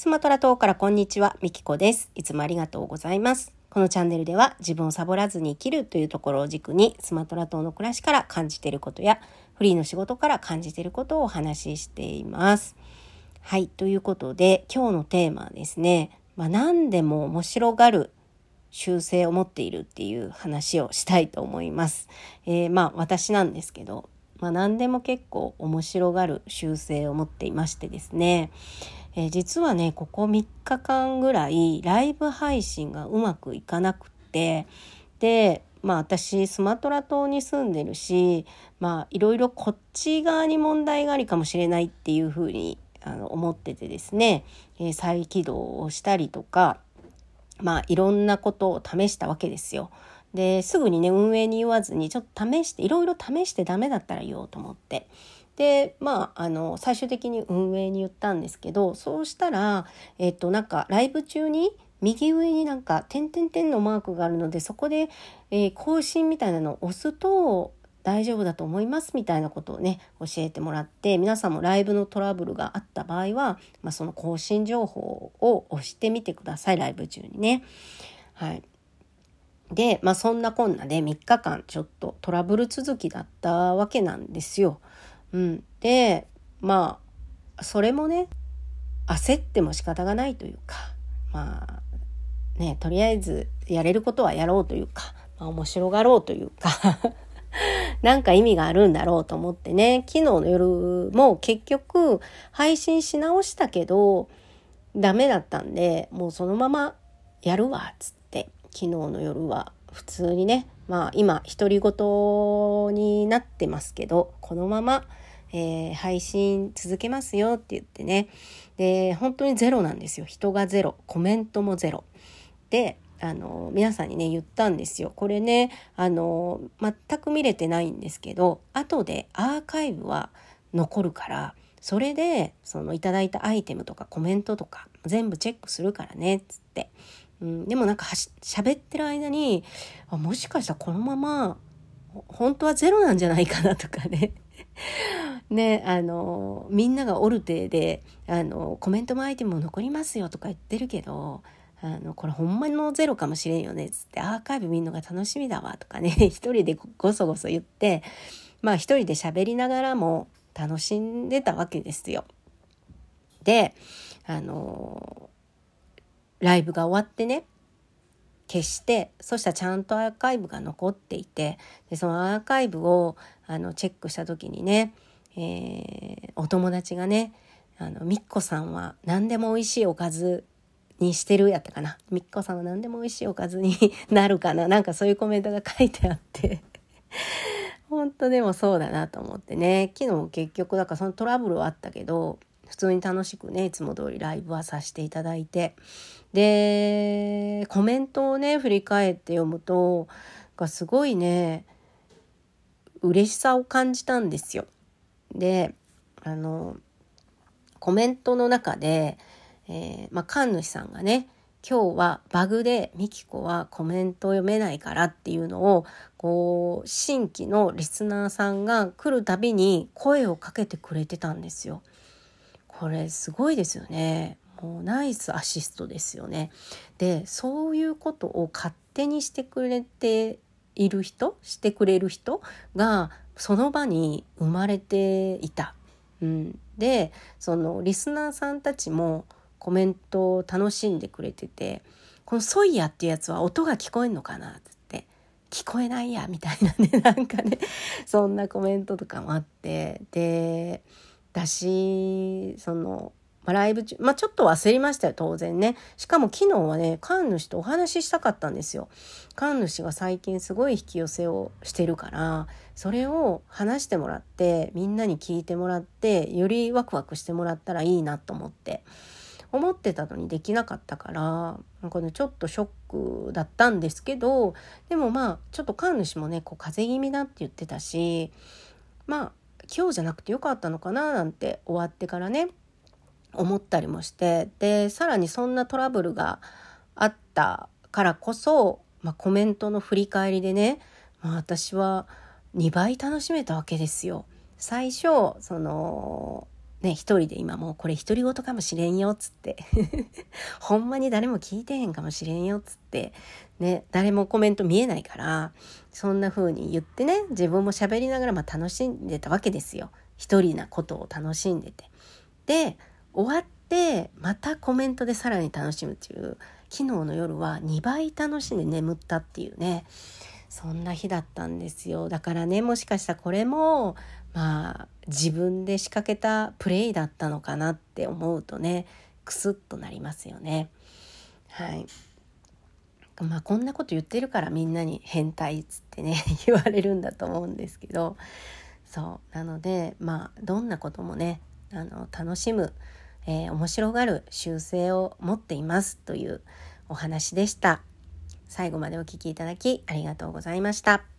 スマトラ島からこんにちは、みきこです。いつもありがとうございます。このチャンネルでは自分をサボらずに生きるというところを軸にスマトラ島の暮らしから感じていることやフリーの仕事から感じていることをお話ししています。はい。ということで今日のテーマはですね、まあ、何でも面白がる習性を持っているっていう話をしたいと思います。えー、まあ私なんですけど、まあ、何でも結構面白がる習性を持っていましてですね、えー、実はねここ3日間ぐらいライブ配信がうまくいかなくってでまあ私スマトラ島に住んでるしまあいろいろこっち側に問題がありかもしれないっていうふうにあの思っててですね、えー、再起動をしたりとかまあいろんなことを試したわけですよ。ですぐにね運営に言わずにちょっと試していろいろ試してダメだったら言おうと思ってでまああの最終的に運営に言ったんですけどそうしたらえっ、となんかライブ中に右上になんか点々点のマークがあるのでそこで、えー、更新みたいなのを押すと大丈夫だと思いますみたいなことをね教えてもらって皆さんもライブのトラブルがあった場合は、まあ、その更新情報を押してみてくださいライブ中にね。はい、で、まあ、そんなこんなで3日間ちょっとトラブル続きだったわけなんですよ。うん、でまあそれもね焦っても仕方がないというかまあねとりあえずやれることはやろうというか、まあ、面白がろうというか なんか意味があるんだろうと思ってね昨日の夜も結局配信し直したけどダメだったんでもうそのままやるわっつって昨日の夜は普通にねまあ今独り言になってますけどこのままえー、配信続けますよって言ってね。で本当にゼロなんですよ。人がゼロ。コメントもゼロ。であの皆さんにね言ったんですよ。これねあの全く見れてないんですけど後でアーカイブは残るからそれでそのいただいたアイテムとかコメントとか全部チェックするからねっつって、うん、でもなんかはし喋ってる間にあもしかしたらこのまま本当はゼロなんじゃないかなとかね。ね、あの、みんながオルテで、あの、コメントもアイテムも残りますよとか言ってるけど、あの、これほんまのゼロかもしれんよね。っ、つってアーカイブ見るのが楽しみだわとかね、一人でごそごそ言って、まあ一人で喋りながらも楽しんでたわけですよ。で、あの、ライブが終わってね、消してそしたらちゃんとアーカイブが残っていてでそのアーカイブをあのチェックした時にねえー、お友達がねあのみっこさんは何でも美味しいおかずにしてるやったかな。みっこさんは何でも美味しいおかずに なるかな。なんかそういうコメントが書いてあって。本当でもそうだなと思ってね。昨日結局だからそのトラブルはあったけど普通に楽しくねいつも通りライブはさせていただいてでコメントをね振り返って読むとがすごいね嬉しさを感じたんですよ。であのコメントの中で、えー、まあ、神主さんがね今日はバグでミキコはコメント読めないからっていうのをこう新規のリスナーさんが来るたびに声をかけてくれてたんですよ。これすごいですよね。もうナイスアシストですよね。でそういうことを勝手にしてくれている人してくれる人がその場に生まれていた。うん、でそのリスナーさんたちもコメントを楽しんでくれててこの「ソイヤ」っていうやつは音が聞こえんのかなって聞こえないやみたいなねなんかねそんなコメントとかもあってでだしそのまあ、ライブ中、まあ、ちょっと忘れましたよ、当然ね。しかも昨日はね、神主とお話ししたかったんですよ。神主が最近すごい引き寄せをしてるから、それを話してもらって、みんなに聞いてもらって、よりワクワクしてもらったらいいなと思って。思ってたのにできなかったからなんかねちょっとショックだったんですけどでもまあちょっと神主もねこう風邪気味だって言ってたしまあ今日じゃなくてよかったのかななんて終わってからね思ったりもしてでさらにそんなトラブルがあったからこそ、まあ、コメントの振り返りでね、まあ、私は2倍楽しめたわけですよ。最初そのね一人で今もうこれ独り言かもしれんよっつって。ほんまに誰も聞いてへんかもしれんよっつって。ね誰もコメント見えないからそんな風に言ってね自分も喋りながらま楽しんでたわけですよ。一人なことを楽しんでて。で終わってまたコメントでさらに楽しむっていう昨日の夜は2倍楽しんで眠ったっていうね。そんな日だったんですよ。だからねもしかしたらこれもまあ自分で仕掛けたプレイだったのかなって思うとねクスッとなりますよね。はいまあこんなこと言ってるからみんなに変態っつってね 言われるんだと思うんですけどそうなのでまあどんなこともねあの楽しむ、えー、面白がる習性を持っていますというお話でした。最後までお聴きいただきありがとうございました。